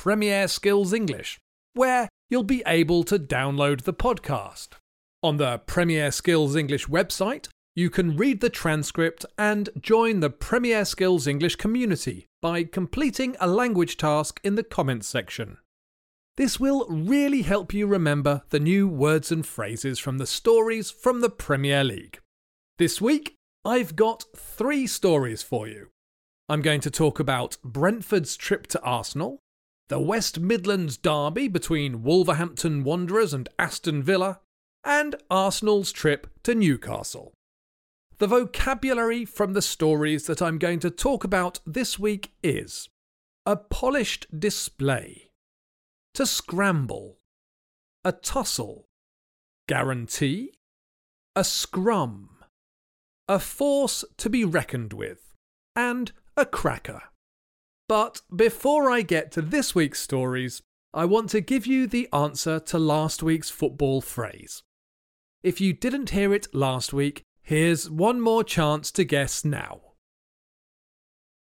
Premier Skills English, where you'll be able to download the podcast. On the Premier Skills English website, you can read the transcript and join the Premier Skills English community by completing a language task in the comments section. This will really help you remember the new words and phrases from the stories from the Premier League. This week, I've got three stories for you. I'm going to talk about Brentford's trip to Anfield, the West Midlands derby between Wolverhampton Wanderers and Aston Villa, and Arsenal's trip to Newcastle. The vocabulary from the stories that I'm going to talk about this week is a polished display, to scramble, a tussle, guarantee, a scrum, a force to be reckoned with, and a cracker. But before I get to this week's stories, I want to give you the answer to last week's football phrase. If you didn't hear it last week, here's one more chance to guess now.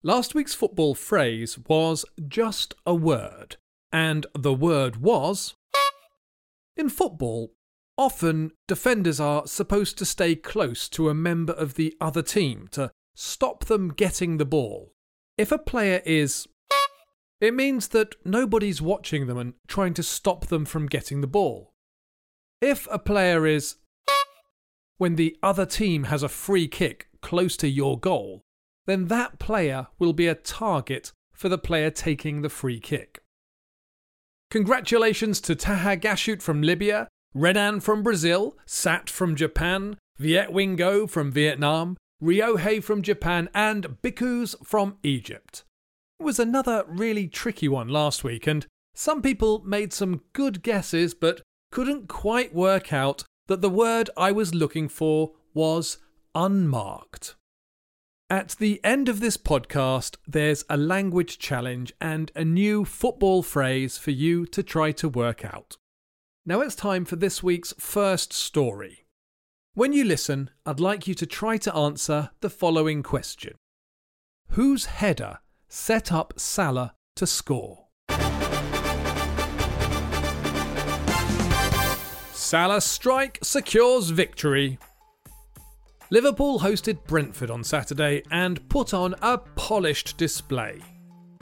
Last week's football phrase was just a word, and the word was. In football, often defenders are supposed to stay close to a member of the other team to stop them getting the ball. If a player is, it means that nobody's watching them and trying to stop them from getting the ball. If a player is, when the other team has a free kick close to your goal, then that player will be a target for the player taking the free kick. Congratulations to Taha Gashut from Libya, Renan from Brazil, Sat from Japan, Viet Wingo from Vietnam, Ryohei from Japan, and Bikus from Egypt. It was another really tricky one last week, and some people made some good guesses but couldn't quite work out that the word I was looking for was unmarked. At the end of this podcast, there's a language challenge and a new football phrase for you to try to work out. Now it's time for this week's first story. When you listen, I'd like you to try to answer the following question Whose header set up Salah to score? Salah's strike secures victory. Liverpool hosted Brentford on Saturday and put on a polished display.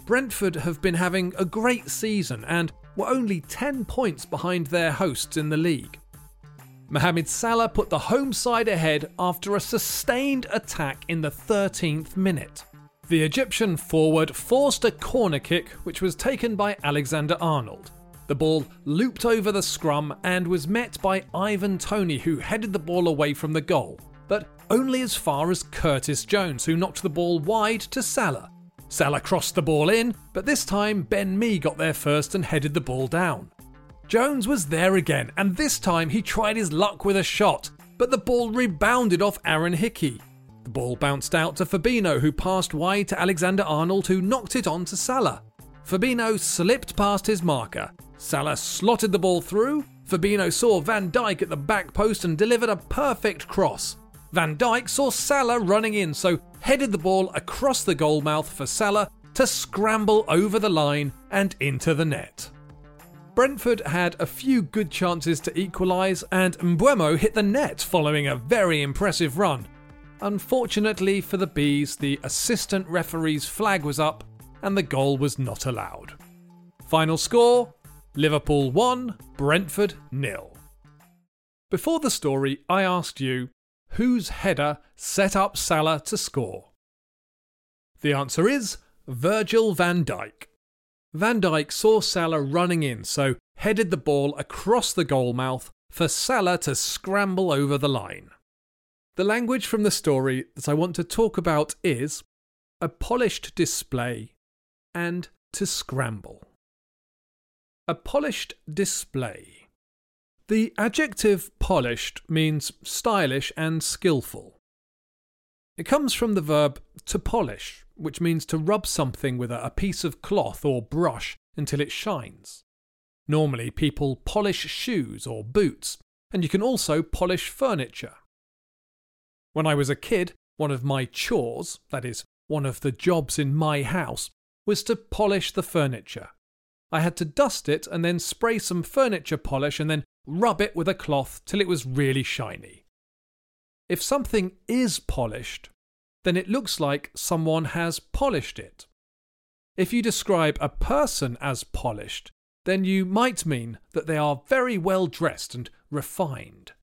Brentford have been having a great season and were only 10 points behind their hosts in the league. Mohamed Salah put the home side ahead after a sustained attack in the 13th minute. The Egyptian forward forced a corner kick, which was taken by Alexander Arnold. The ball looped over the scrum and was met by Ivan Toney, who headed the ball away from the goal, but only as far as Curtis Jones, who knocked the ball wide to Salah. Salah crossed the ball in, but this time Ben Mee got there first and headed the ball down. Jones was there again, and this time he tried his luck with a shot, but the ball rebounded off Aaron Hickey. The ball bounced out to Fabinho, who passed wide to Alexander Arnold, who knocked it on to Salah. Fabinho slipped past his marker. Salah slotted the ball through. Fabinho saw Van Dijk at the back post and delivered a perfect cross. Van Dijk saw Salah running in, so headed the ball across the goalmouth for Salah to scramble over the line and into the net. Brentford had a few good chances to equalise, and Mbeumo hit the net following a very impressive run. Unfortunately for the Bees, the assistant referee's flag was up and the goal was not allowed. Final score Liverpool 1, Brentford nil. Before the story, I asked you whose header set up Salah to score? The answer is Virgil van Dijk. Van Dijk saw Salah running in, so headed the ball across the goal mouth for Salah to scramble over the line. The language from the story that I want to talk about is a polished display and to scramble. A polished display. The adjective polished means stylish and skillful. It comes from the verb to polish, which means to rub something with a piece of cloth or brush until it shines. Normally, people polish shoes or boots, and you can also polish furniture. When I was a kid, one of my chores, that is, one of the jobs in my house, was to polish the furniture. I had to dust it and then spray some furniture polish and then rub it with a cloth till it was really shiny. If something is polished, then it looks like someone has polished it. If you describe a person as polished, then you might mean that they are very well dressed and refined.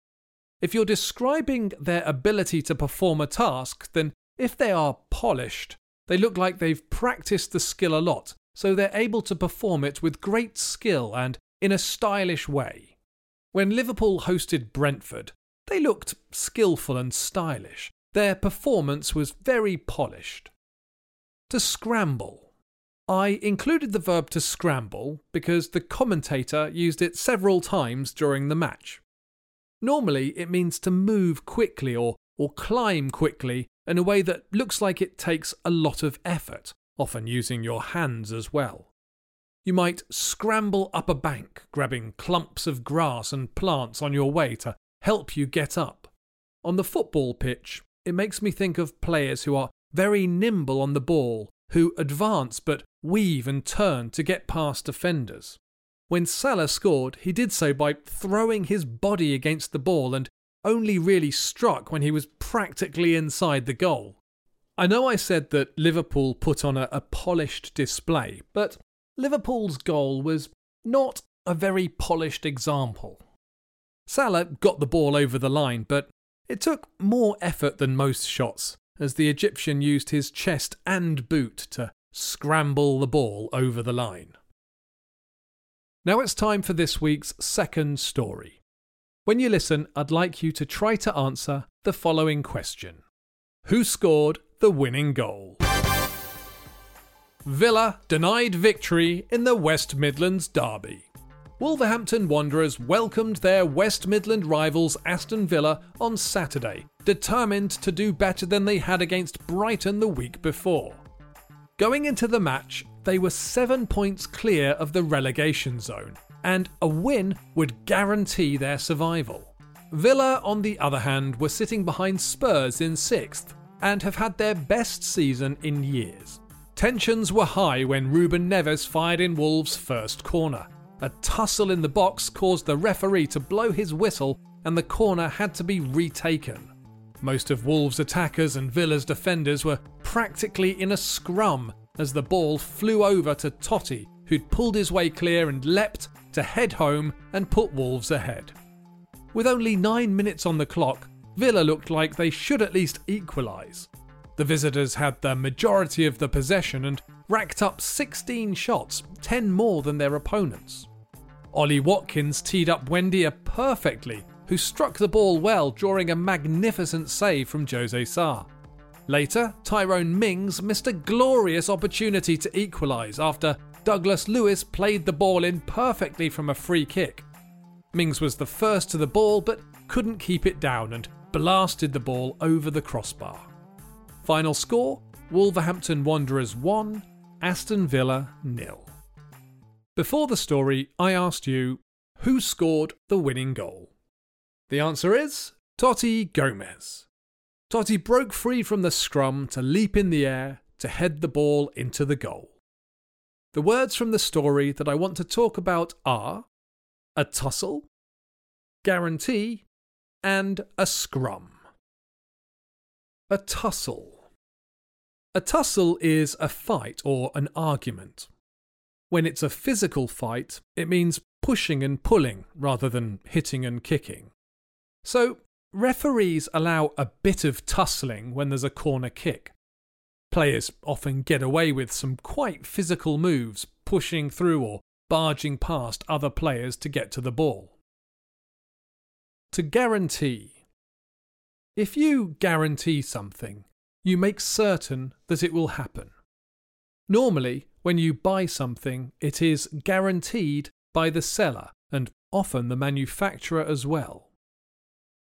If you're describing their ability to perform a task, then if they are polished, they look like they've practiced the skill a lot so they're able to perform it with great skill and in a stylish way. When Liverpool hosted Brentford, they looked skillful and stylish. Their performance was very polished. To scramble. I included the verb to scramble because the commentator used it several times during the match. Normally, it means to move quickly or, or climb quickly in a way that looks like it takes a lot of effort often using your hands as well. You might scramble up a bank, grabbing clumps of grass and plants on your way to help you get up. On the football pitch, it makes me think of players who are very nimble on the ball, who advance but weave and turn to get past defenders. When Salah scored, he did so by throwing his body against the ball and only really struck when he was practically inside the goal. I know I said that Liverpool put on a, a polished display, but Liverpool's goal was not a very polished example. Salah got the ball over the line, but it took more effort than most shots, as the Egyptian used his chest and boot to scramble the ball over the line. Now it's time for this week's second story. When you listen, I'd like you to try to answer the following question Who scored the winning goal. Villa denied victory in the West Midlands derby. Wolverhampton Wanderers welcomed their West Midland rivals Aston Villa on Saturday, determined to do better than they had against Brighton the week before. Going into the match, they were seven points clear of the relegation zone, and a win would guarantee their survival. Villa, on the other hand, were sitting behind Spurs in sixth, and have had their best season in years. Tensions were high when Ruben Neves fired in Wolves' first corner. A tussle in the box caused the referee to blow his whistle, and the corner had to be retaken. Most of Wolves' attackers and Villa's defenders were practically in a scrum as the ball flew over to Toti, who'd pulled his way clear and leapt to head home and put Wolves ahead. With only nine minutes on the clock, Villa looked like they should at least equalise. The visitors had the majority of the possession and racked up 16 shots, 10 more than their opponents. Ollie Watkins teed up Buendia perfectly, who struck the ball well, drawing a magnificent save from Jose Sa. Later, Tyrone Mings missed a glorious opportunity to equalise after Douglas Luiz played the ball in perfectly from a free kick. Mings was the first to the ball but couldn't keep it down and blasted the ball over the crossbar. Final score Wolverhampton Wanderers 1, Aston Villa nil. Before the story, I asked you who scored the winning goal? The answer is Toti Gomes. Totti broke free from the scrum to leap in the air to head the ball into the goal. The words from the story that I want to talk about are a tussle, guarantee, and a scrum. A tussle. A tussle is a fight or an argument. When it's a physical fight, it means pushing and pulling rather than hitting and kicking. So, referees allow a bit of tussling when there's a corner kick. Players often get away with some quite physical moves, pushing through or barging past other players to get to the ball. To guarantee. If you guarantee something, you make certain that it will happen. Normally, when you buy something, it is guaranteed by the seller and often the manufacturer as well.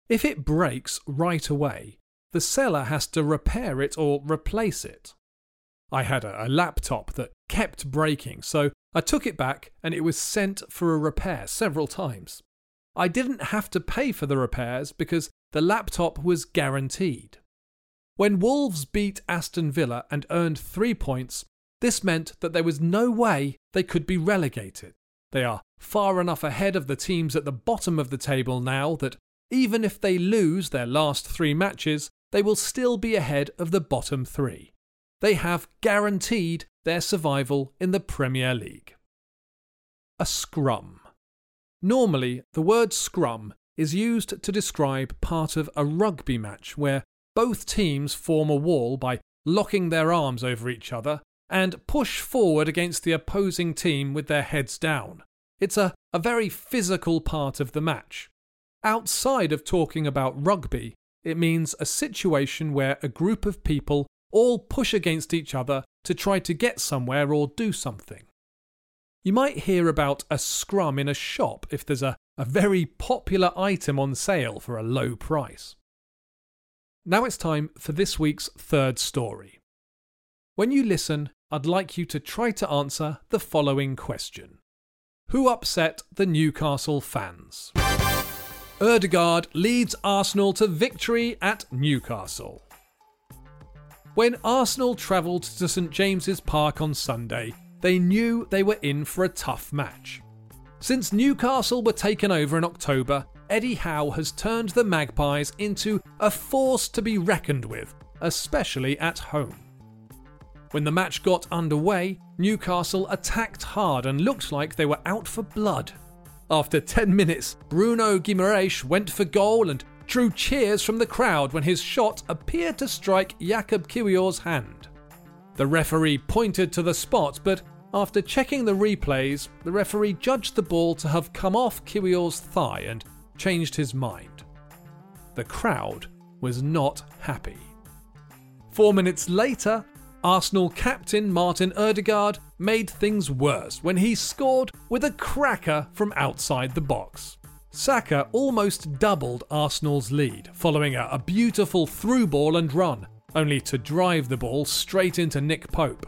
If it breaks right away, the seller has to repair it or replace it. I had a, a, laptop that kept breaking, so I took it back and it was sent for a repair several times. I didn't have to pay for the repairs because the laptop was guaranteed. When Wolves beat Aston Villa and earned three points, this meant that there was no way they could be relegated. They are far enough ahead of the teams at the bottom of the table now that even if they lose their last three matches, they will still be ahead of the bottom three. They have guaranteed their survival in the Premier League. A scrum. Normally, the word scrum is used to describe part of a rugby match where both teams form a wall by locking their arms over each other and push forward against the opposing team with their heads down. It's a, a very physical part of the match. Outside of talking about rugby, it means a situation where a group of people all push against each other to try to get somewhere or do something. You might hear about a scrum in a shop if there's a, a very popular item on sale for a low price. Now it's time for this week's third story. When you listen, I'd like you to try to answer the following question Who upset the Newcastle fans? Ødegaard leads Arsenal to victory at Newcastle. When Arsenal travelled to St James's Park on Sunday, they knew they were in for a tough match. Since Newcastle were taken over in October, Eddie Howe has turned the Magpies into a force to be reckoned with, especially at home. When the match got underway, Newcastle attacked hard and looked like they were out for blood. After 10 minutes, Bruno Guimaraes went for goal and drew cheers from the crowd when his shot appeared to strike Jakub Kiwior's hand. The referee pointed to the spot, but after checking the replays, the referee judged the ball to have come off Kiwior's thigh and changed his mind. The crowd was not happy. Four minutes later, Arsenal captain Martin Ødegaard made things worse when he scored with a cracker from outside the box. Saka almost doubled Arsenal's lead, following a, beautiful through ball and run, only to drive the ball straight into Nick Pope.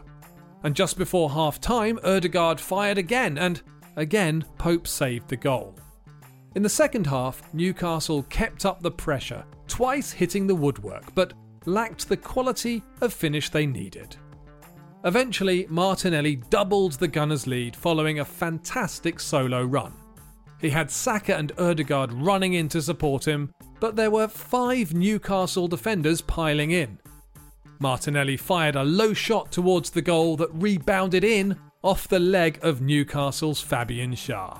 And just before half time, Ødegaard fired again, and again Pope saved the goal. In the second half, Newcastle kept up the pressure, twice hitting the woodwork, but lacked the quality of finish they needed. Eventually, Martinelli doubled the Gunners' lead following a fantastic solo run. He had Saka and Ødegaard running in to support him, but there were five Newcastle defenders piling in. Martinelli fired a low shot towards the goal that rebounded in off the leg of Newcastle's Fabian Schär.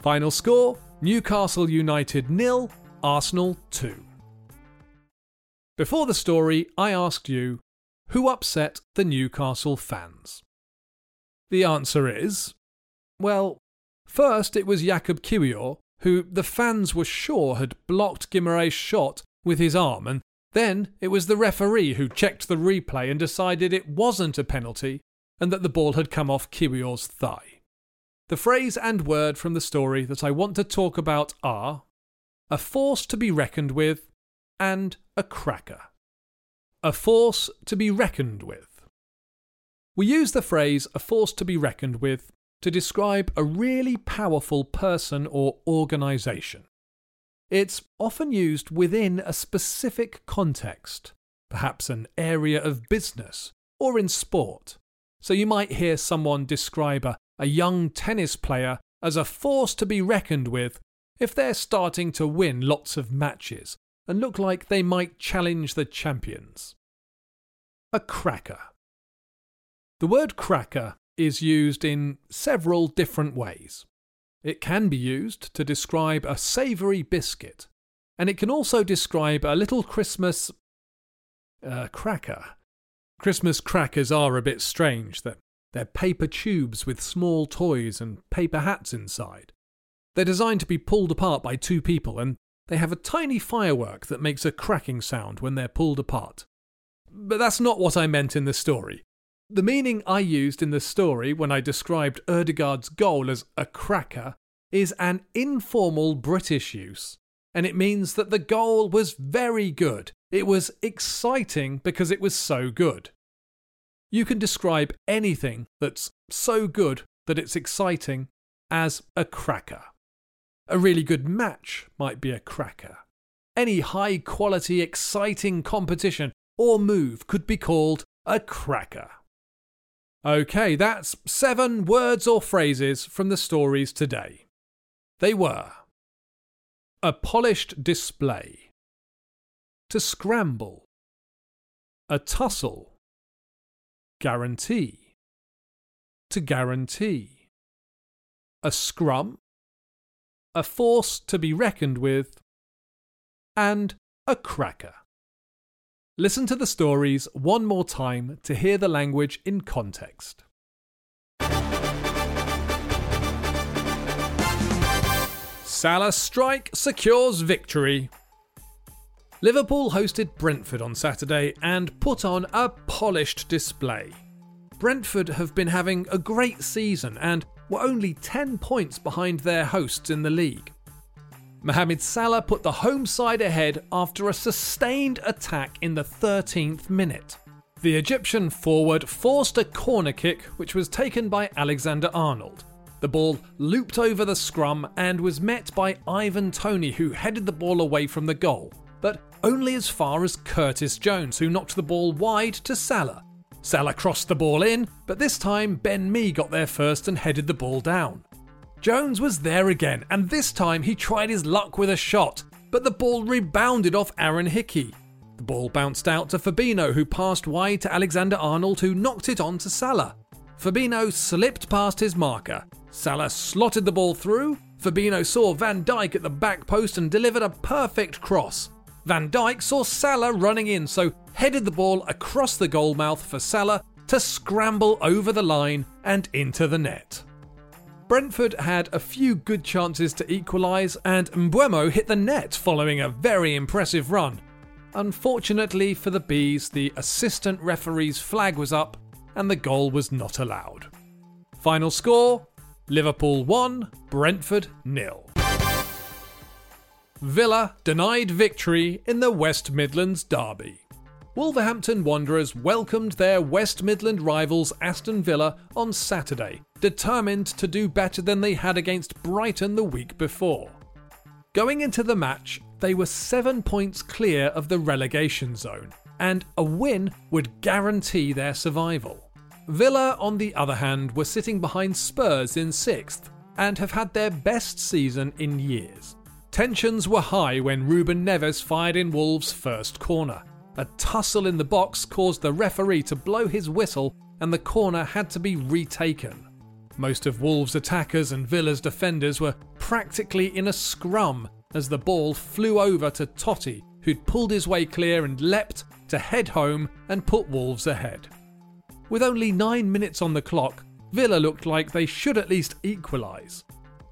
Final score Newcastle United nil, Arsenal 2. Before the story, I asked you who upset the Newcastle fans? The answer is well, first it was Jakub Kiwior, who the fans were sure had blocked Guimaraes' shot with his arm, and then it was the referee who checked the replay and decided it wasn't a penalty and that the ball had come off Kiwior's thigh. The phrase and word from the story that I want to talk about are a force to be reckoned with and a cracker. A force to be reckoned with. We use the phrase a force to be reckoned with to describe a really powerful person or organisation. It's often used within a specific context, perhaps an area of business or in sport. So you might hear someone describe a a young tennis player as a force to be reckoned with if they're starting to win lots of matches and look like they might challenge the champions. A cracker. The word cracker is used in several different ways. It can be used to describe a savoury biscuit, and it can also describe a little Christmas. Uh, cracker. Christmas crackers are a bit strange. That they're paper tubes with small toys and paper hats inside. They're designed to be pulled apart by two people, and they have a tiny firework that makes a cracking sound when they're pulled apart. But that's not what I meant in the story. The meaning I used in the story when I described Ødegaard's goal as a cracker is an informal British use, and it means that the goal was very good. It was exciting because it was so good. You can describe anything that's so good that it's exciting as a cracker. A really good match might be a cracker. Any high quality, exciting competition or move could be called a cracker. Okay, that's seven words or phrases from the stories today. They were a polished display, to scramble, a tussle, guarantee, to guarantee, a scrum, a force to be reckoned with, and a cracker. Listen to the stories one more time to hear the language in context. Salah strike secures victory. Liverpool hosted Brentford on Saturday and put on a polished display. Brentford have been having a great season and were only 10 points behind their hosts in the league. Mohamed Salah put the home side ahead after a sustained attack in the 13th minute. The Egyptian forward forced a corner kick, which was taken by Alexander Arnold. The ball looped over the scrum and was met by Ivan Toney, who headed the ball away from the goal, but only as far as Curtis Jones, who knocked the ball wide to Salah. Salah crossed the ball in, but this time Ben Mee got there first and headed the ball down. Jones was there again, and this time he tried his luck with a shot, but the ball rebounded off Aaron Hickey. The ball bounced out to Fabinho, who passed wide to Alexander Arnold, who knocked it on to Salah. Fabinho slipped past his marker. Salah slotted the ball through. Fabinho saw Van Dijk at the back post and delivered a perfect cross. Van Dijk saw Salah running in, so headed the ball across the goalmouth for Salah to scramble over the line and into the net. Brentford had a few good chances to equalise, and Mbeumo hit the net following a very impressive run. Unfortunately for the Bees, the assistant referee's flag was up and the goal was not allowed. Final score Liverpool 1, Brentford nil. Villa denied victory in the West Midlands Derby. Wolverhampton Wanderers welcomed their West Midland rivals Aston Villa on Saturday, determined to do better than they had against Brighton the week before. Going into the match, they were seven points clear of the relegation zone, and a win would guarantee their survival. Villa, on the other hand, were sitting behind Spurs in sixth and have had their best season in years. Tensions were high when Ruben Neves fired in Wolves' first corner. A tussle in the box caused the referee to blow his whistle and the corner had to be retaken. Most of Wolves' attackers and Villa's defenders were practically in a scrum as the ball flew over to Toti, who'd pulled his way clear and leapt to head home and put Wolves ahead. With only nine minutes on the clock, Villa looked like they should at least equalise.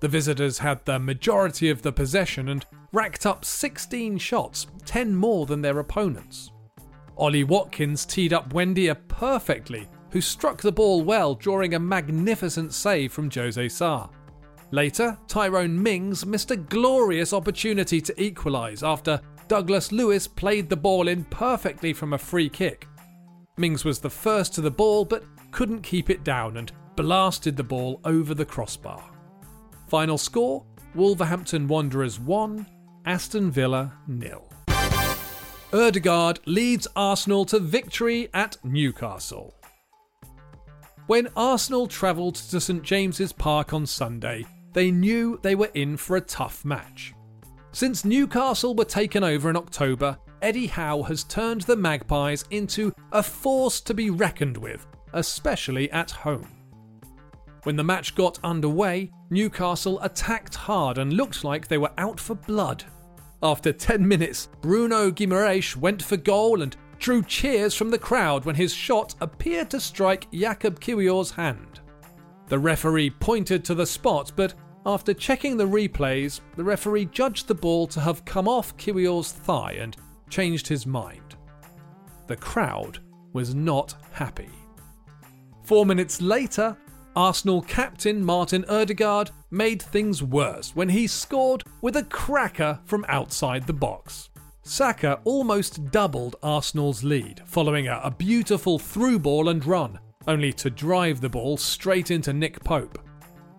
The visitors had the majority of the possession and racked up 16 shots, 10 more than their opponents. Ollie Watkins teed up Buendia perfectly, who struck the ball well, drawing a magnificent save from Jose Sa. Later, Tyrone Mings missed a glorious opportunity to equalise after Douglas Luiz played the ball in perfectly from a free kick. Mings was the first to the ball but couldn't keep it down and blasted the ball over the crossbar. Final score Wolverhampton Wanderers 1, Aston Villa nil. Ødegaard leads Arsenal to victory at Newcastle. When Arsenal travelled to St James's Park on Sunday, they knew they were in for a tough match. Since Newcastle were taken over in October, Eddie Howe has turned the Magpies into a force to be reckoned with, especially at home. When the match got underway, Newcastle attacked hard and looked like they were out for blood. After 10 minutes, Bruno Guimaraes went for goal and drew cheers from the crowd when his shot appeared to strike Jakub Kiwior's hand. The referee pointed to the spot, but after checking the replays, the referee judged the ball to have come off Kiwior's thigh and changed his mind. The crowd was not happy. Four minutes later, Arsenal captain Martin Odegaard made things worse when he scored with a cracker from outside the box. Saka almost doubled Arsenal's lead, following a, beautiful through ball and run, only to drive the ball straight into Nick Pope.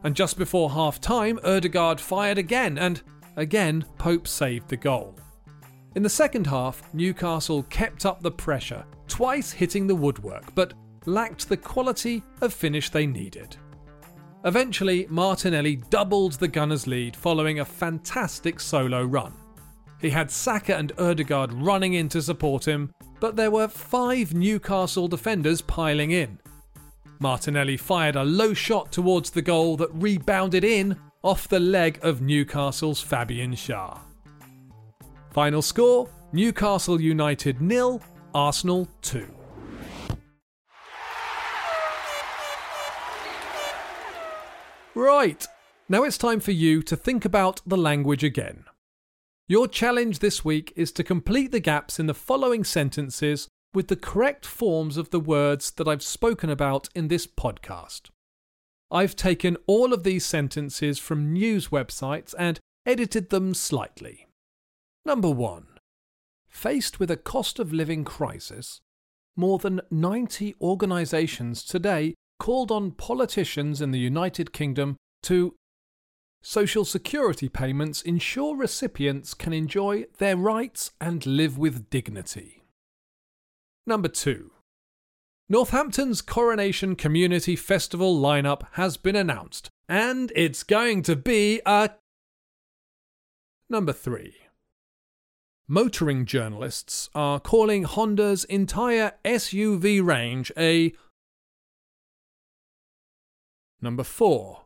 And just before half time, Odegaard fired again, and again, Pope saved the goal. In the second half, Newcastle kept up the pressure, twice hitting the woodwork, but lacked the quality of finish they needed. Eventually, Martinelli doubled the Gunners' lead following a fantastic solo run. He had Saka and Odegaard running in to support him, but there were five Newcastle defenders piling in. Martinelli fired a low shot towards the goal that rebounded in off the leg of Newcastle's Fabian Schär. Final score Newcastle United nil, Arsenal 2. Right, now it's time for you to think about the language again. Your challenge this week is to complete the gaps in the following sentences with the correct forms of the words that I've spoken about in this podcast. I've taken all of these sentences from news websites and edited them slightly. Number one. Faced with a cost of living crisis, more than 90 organisations today called on politicians in the United Kingdom to Social security payments ensure recipients can enjoy their rights and live with dignity. Number 2. Northampton's Coronation Community Festival lineup has been announced, and it's going to be a. Number 3. Motoring journalists are calling Honda's entire SUV range a Number 4.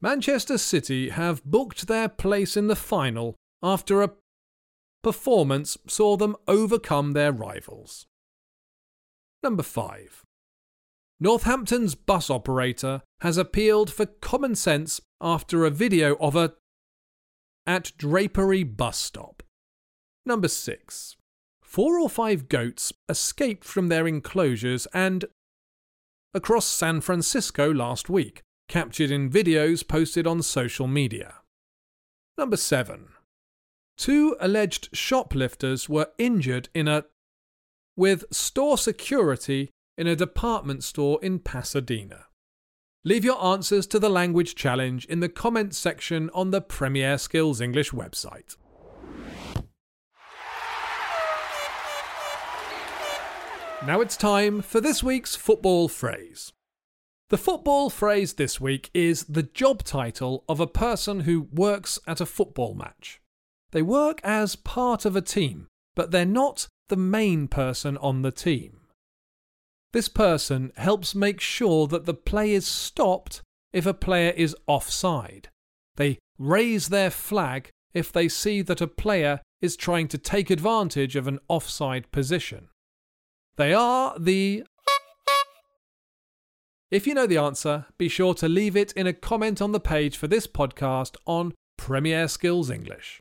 Manchester City have booked their place in the final after a performance saw them overcome their rivals. Number 5. Northampton's bus operator has appealed for common sense after a video of a at Drapery bus stop. Number 6. Four or five goats escaped from their enclosures and across San Francisco last week, captured in videos posted on social media. Number 7. Two alleged shoplifters were injured in a with store security in a department store in Pasadena. Leave your answers to the language challenge in the comments section on the Premier Skills English website. Now it's time for this week's football phrase. The football phrase this week is the job title of a person who works at a football match. They work as part of a team, but they're not the main person on the team. This person helps make sure that the play is stopped if a player is offside. They raise their flag if they see that a player is trying to take advantage of an offside position. They are the. If you know the answer, be sure to leave it in a comment on the page for this podcast on Premier Skills English.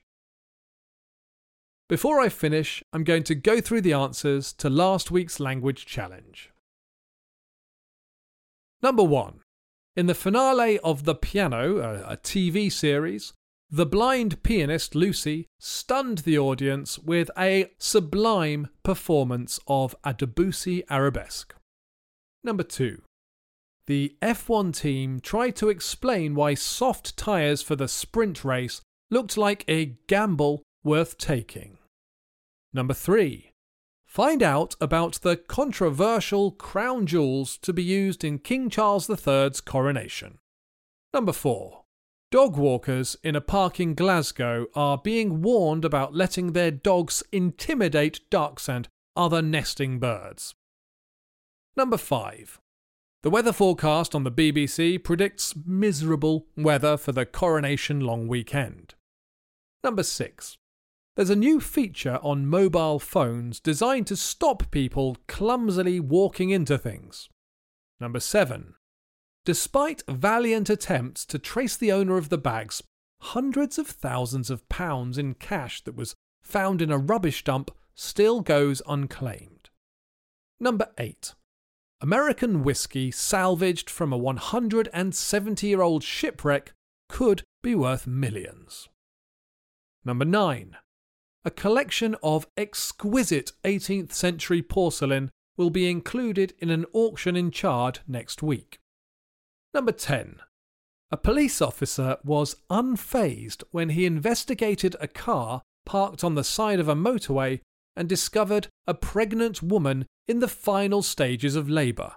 Before I finish, I'm going to go through the answers to last week's language challenge. Number one. In the finale of The Piano, a, a TV series, the blind pianist Lucy stunned the audience with a sublime performance of a Debussy arabesque. Number 2. The F1 team tried to explain why soft tyres for the sprint race looked like a gamble worth taking. Number 3. Find out about the controversial crown jewels to be used in King Charles III's coronation. Number 4. Dog walkers in a park in Glasgow are being warned about letting their dogs intimidate ducks and other nesting birds. Number 5. The weather forecast on the BBC predicts miserable weather for the coronation long weekend. Number 6. There's a new feature on mobile phones designed to stop people clumsily walking into things. Number 7. Despite valiant attempts to trace the owner of the bags, hundreds of thousands of pounds in cash that was found in a rubbish dump still goes unclaimed. Number 8. American whiskey salvaged from a 170 year old shipwreck could be worth millions. Number 9. A collection of exquisite 18th century porcelain will be included in an auction in Chard next week. Number 10. A police officer was unfazed when he investigated a car parked on the side of a motorway and discovered a pregnant woman in the final stages of labour.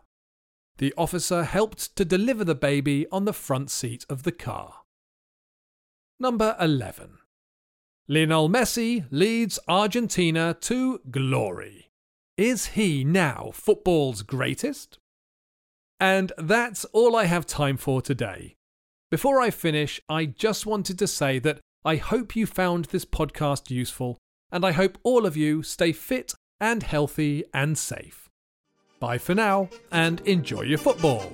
The officer helped to deliver the baby on the front seat of the car. Number 11. Lionel Messi leads Argentina to glory. Is he now football's greatest? And that's all I have time for today. Before I finish, I just wanted to say that I hope you found this podcast useful, and I hope all of you stay fit and healthy and safe. Bye for now, and enjoy your football.